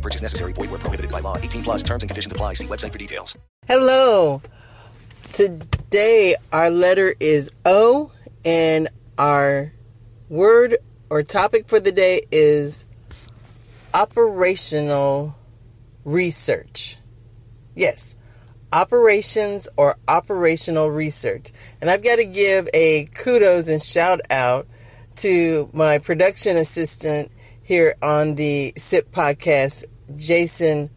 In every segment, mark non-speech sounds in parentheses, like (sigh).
Purchase necessary. Void where prohibited by law. 18 plus terms and conditions apply. See website for details. Hello. Today our letter is O and our word or topic for the day is operational research. Yes, operations or operational research. And I've got to give a kudos and shout out to my production assistant here on the SIP podcast, Jason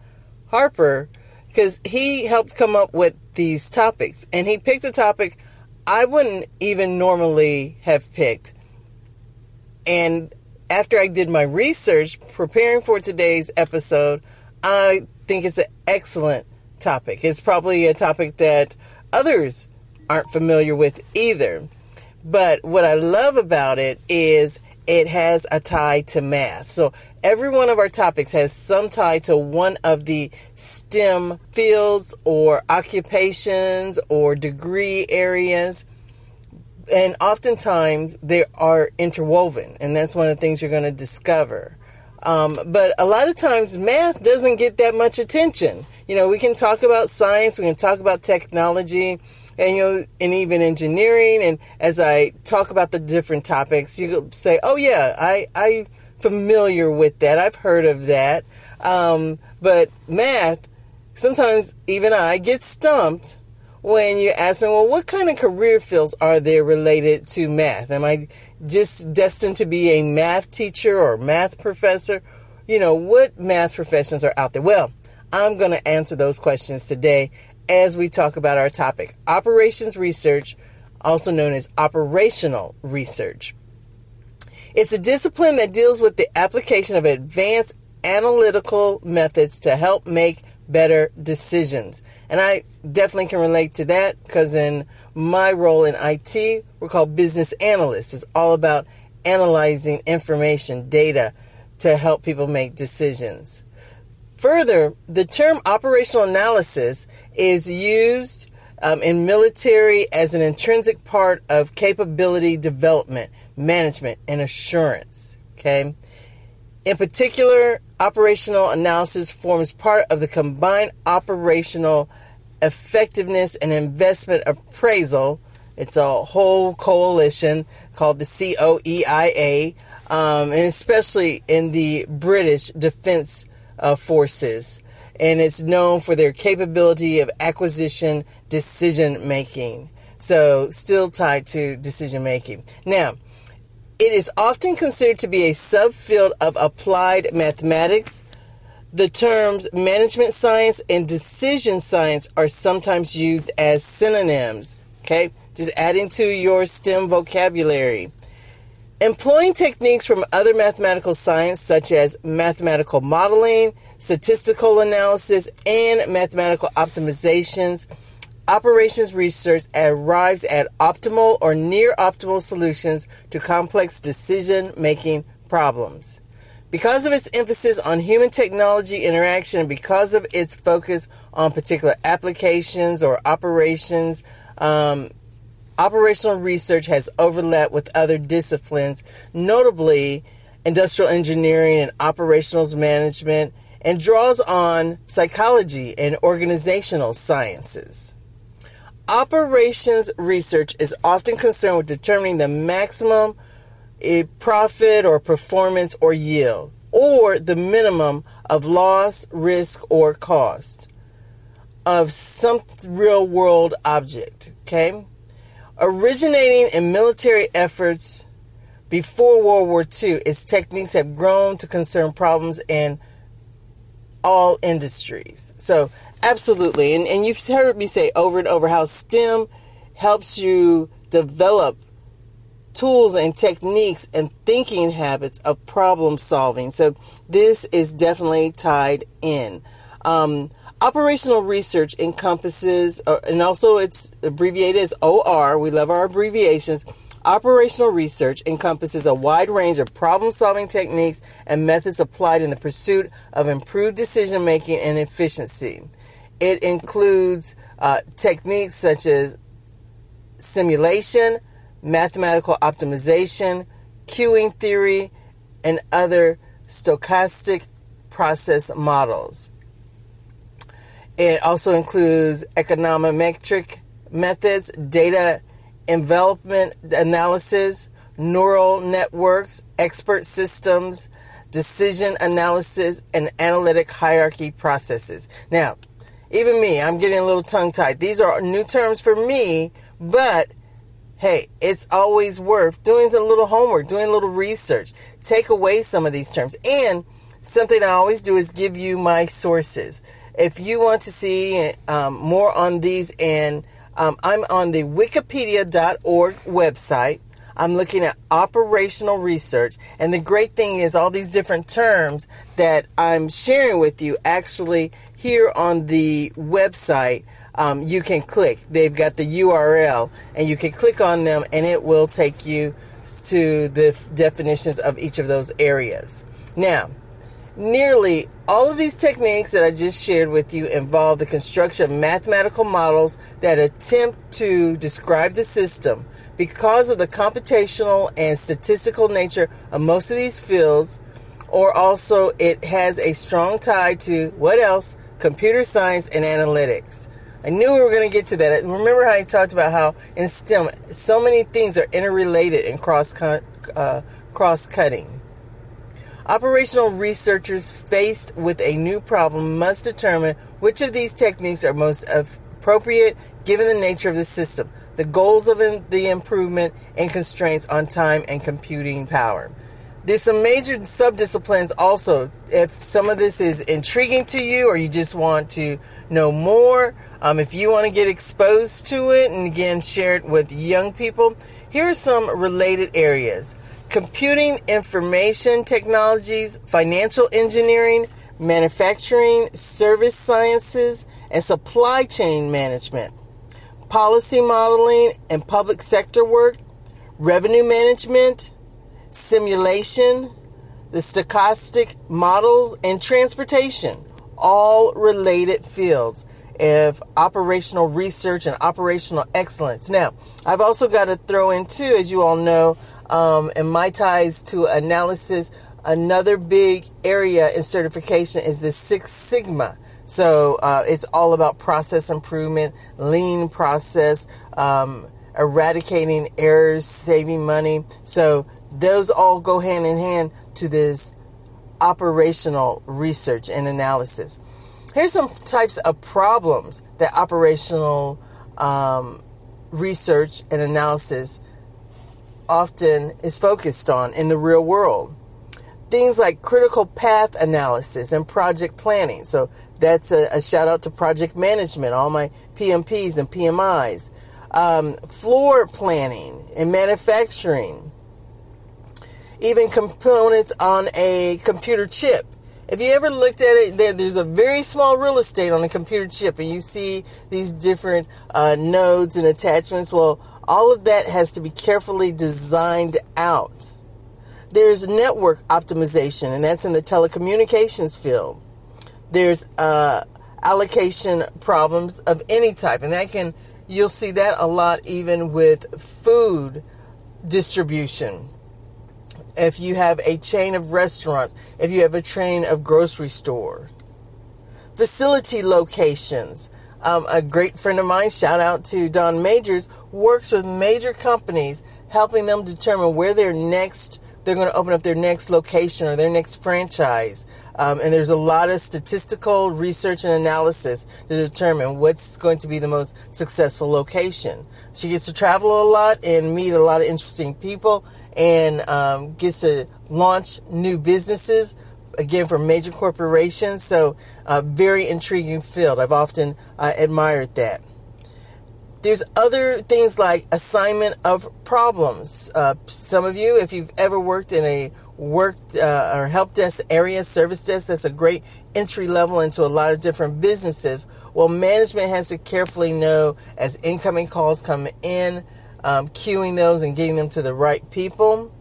Harper, because he helped come up with these topics. And he picked a topic I wouldn't even normally have picked. And after I did my research preparing for today's episode, I think it's an excellent topic. It's probably a topic that others aren't familiar with either. But what I love about it is it has a tie to math. So every one of our topics has some tie to one of the STEM fields or occupations or degree areas. And oftentimes they are interwoven, and that's one of the things you're going to discover. Um, but a lot of times math doesn't get that much attention. You know, we can talk about science, we can talk about technology, and you know, and even engineering. And as I talk about the different topics, you say, "Oh yeah, I I familiar with that. I've heard of that." Um, but math, sometimes even I get stumped when you ask me, "Well, what kind of career fields are there related to math? Am I just destined to be a math teacher or math professor?" You know, what math professions are out there? Well, I'm going to answer those questions today as we talk about our topic operations research, also known as operational research. It's a discipline that deals with the application of advanced analytical methods to help make better decisions. And I definitely can relate to that because in my role in IT, we're called business analysts. It's all about analyzing information, data to help people make decisions. Further, the term operational analysis is used um, in military as an intrinsic part of capability development, management, and assurance. Okay. In particular, operational analysis forms part of the combined operational effectiveness and investment appraisal. It's a whole coalition called the COEIA, um, and especially in the British Defense uh, Forces and it's known for their capability of acquisition decision making. So, still tied to decision making. Now, it is often considered to be a subfield of applied mathematics. The terms management science and decision science are sometimes used as synonyms. Okay, just adding to your STEM vocabulary. Employing techniques from other mathematical science, such as mathematical modeling, statistical analysis, and mathematical optimizations, operations research arrives at optimal or near optimal solutions to complex decision making problems. Because of its emphasis on human technology interaction and because of its focus on particular applications or operations, um, operational research has overlap with other disciplines, notably industrial engineering and operations management, and draws on psychology and organizational sciences. Operations research is often concerned with determining the maximum eh, profit or performance or yield, or the minimum of loss, risk, or cost of some real world object. Okay? Originating in military efforts before World War II, its techniques have grown to concern problems in all industries. So, absolutely. And, and you've heard me say over and over how STEM helps you develop tools and techniques and thinking habits of problem solving. So, this is definitely tied in. Um, Operational research encompasses, uh, and also it's abbreviated as OR. We love our abbreviations. Operational research encompasses a wide range of problem solving techniques and methods applied in the pursuit of improved decision making and efficiency. It includes uh, techniques such as simulation, mathematical optimization, queuing theory, and other stochastic process models. It also includes econometric methods, data envelopment analysis, neural networks, expert systems, decision analysis, and analytic hierarchy processes. Now, even me, I'm getting a little tongue tied. These are new terms for me, but hey, it's always worth doing a little homework, doing a little research. Take away some of these terms. And something I always do is give you my sources. If you want to see um, more on these, and um, I'm on the wikipedia.org website. I'm looking at operational research. And the great thing is, all these different terms that I'm sharing with you actually here on the website, um, you can click. They've got the URL, and you can click on them, and it will take you to the definitions of each of those areas. Now, Nearly all of these techniques that I just shared with you involve the construction of mathematical models that attempt to describe the system. Because of the computational and statistical nature of most of these fields, or also it has a strong tie to what else? Computer science and analytics. I knew we were going to get to that. Remember how I talked about how in STEM so many things are interrelated and cross uh, cross cutting. Operational researchers faced with a new problem must determine which of these techniques are most appropriate given the nature of the system, the goals of the improvement, and constraints on time and computing power. There's some major subdisciplines also. If some of this is intriguing to you or you just want to know more, um, if you want to get exposed to it and again share it with young people, here are some related areas computing information technologies, financial engineering, manufacturing, service sciences, and supply chain management, policy modeling and public sector work, revenue management, simulation, the stochastic models, and transportation, all related fields of operational research and operational excellence. Now, I've also got to throw in too, as you all know, um, and my ties to analysis. Another big area in certification is the Six Sigma. So uh, it's all about process improvement, lean process, um, eradicating errors, saving money. So those all go hand in hand to this operational research and analysis. Here's some types of problems that operational um, research and analysis often is focused on in the real world. Things like critical path analysis and project planning. So that's a, a shout out to project management, all my PMPs and PMIs. Um, floor planning and manufacturing. Even components on a computer chip. If you ever looked at it, there, there's a very small real estate on a computer chip, and you see these different uh, nodes and attachments. Well, all of that has to be carefully designed out. There's network optimization, and that's in the telecommunications field. There's uh, allocation problems of any type, and that can you'll see that a lot even with food distribution. If you have a chain of restaurants, if you have a chain of grocery stores, facility locations, um, a great friend of mine, shout out to Don Majors, works with major companies, helping them determine where their next they're going to open up their next location or their next franchise. Um, and there's a lot of statistical research and analysis to determine what's going to be the most successful location. She gets to travel a lot and meet a lot of interesting people and um, gets to launch new businesses again for major corporations. So, uh, very intriguing field. I've often uh, admired that. There's other things like assignment of problems. Uh, some of you, if you've ever worked in a worked uh, or help desk area, service desk, that's a great entry level into a lot of different businesses. Well, management has to carefully know as incoming calls come in, um, queuing those and getting them to the right people.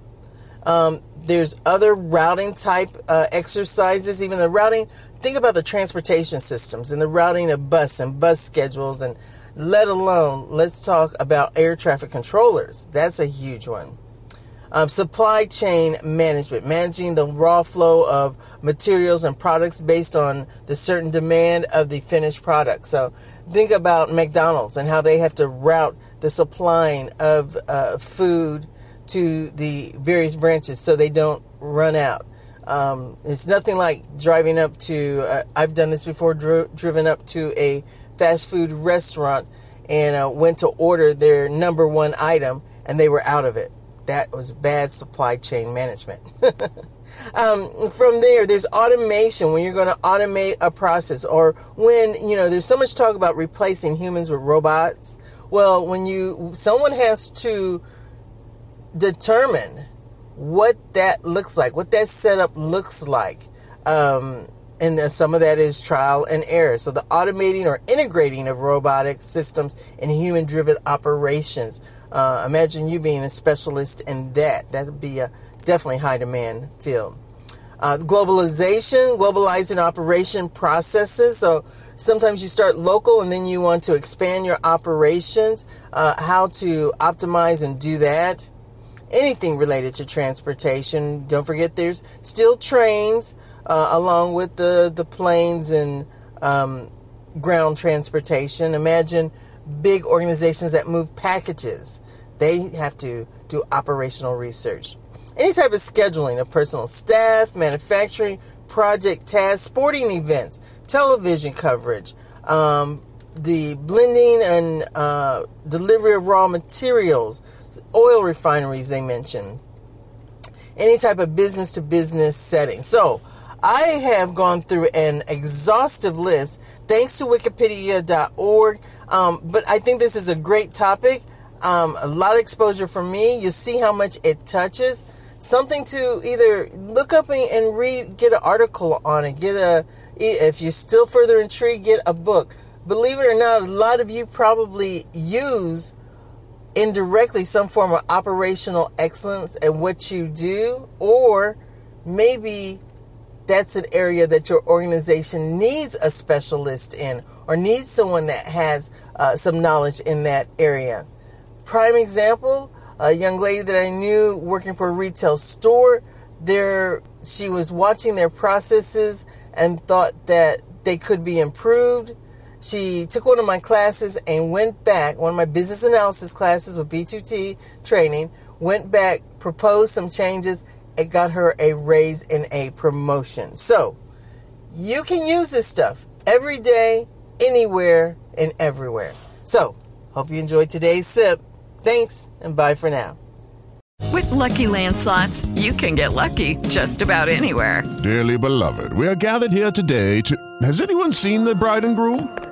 Um, there's other routing type uh, exercises, even the routing. Think about the transportation systems and the routing of bus and bus schedules, and let alone, let's talk about air traffic controllers. That's a huge one. Um, supply chain management, managing the raw flow of materials and products based on the certain demand of the finished product. So think about McDonald's and how they have to route the supplying of uh, food to the various branches so they don't run out. Um, it's nothing like driving up to, uh, I've done this before, dri- driven up to a fast food restaurant and uh, went to order their number one item and they were out of it. That was bad supply chain management. (laughs) um, from there, there's automation when you're going to automate a process, or when you know there's so much talk about replacing humans with robots. Well, when you someone has to determine what that looks like, what that setup looks like. Um, and then some of that is trial and error. So the automating or integrating of robotic systems in human driven operations. Uh, imagine you being a specialist in that. That would be a definitely high demand field. Uh, globalization, globalizing operation processes. So sometimes you start local and then you want to expand your operations. Uh, how to optimize and do that anything related to transportation. Don't forget there's still trains uh, along with the, the planes and um, ground transportation. Imagine big organizations that move packages. They have to do operational research. Any type of scheduling of personal staff, manufacturing, project tasks, sporting events, television coverage, um, the blending and uh, delivery of raw materials, oil refineries they mentioned, any type of business to business setting. So I have gone through an exhaustive list thanks to wikipedia.org. Um, but I think this is a great topic. Um, a lot of exposure for me. You see how much it touches. Something to either look up and read, get an article on it, get a, if you're still further intrigued, get a book. Believe it or not, a lot of you probably use indirectly some form of operational excellence at what you do, or maybe that's an area that your organization needs a specialist in or needs someone that has uh, some knowledge in that area. Prime example a young lady that I knew working for a retail store. There, she was watching their processes and thought that they could be improved she took one of my classes and went back, one of my business analysis classes with B2T training, went back, proposed some changes, and got her a raise and a promotion. So, you can use this stuff every day, anywhere, and everywhere. So, hope you enjoyed today's sip. Thanks, and bye for now. With lucky landslots, you can get lucky just about anywhere. Dearly beloved, we are gathered here today to. Has anyone seen the bride and groom?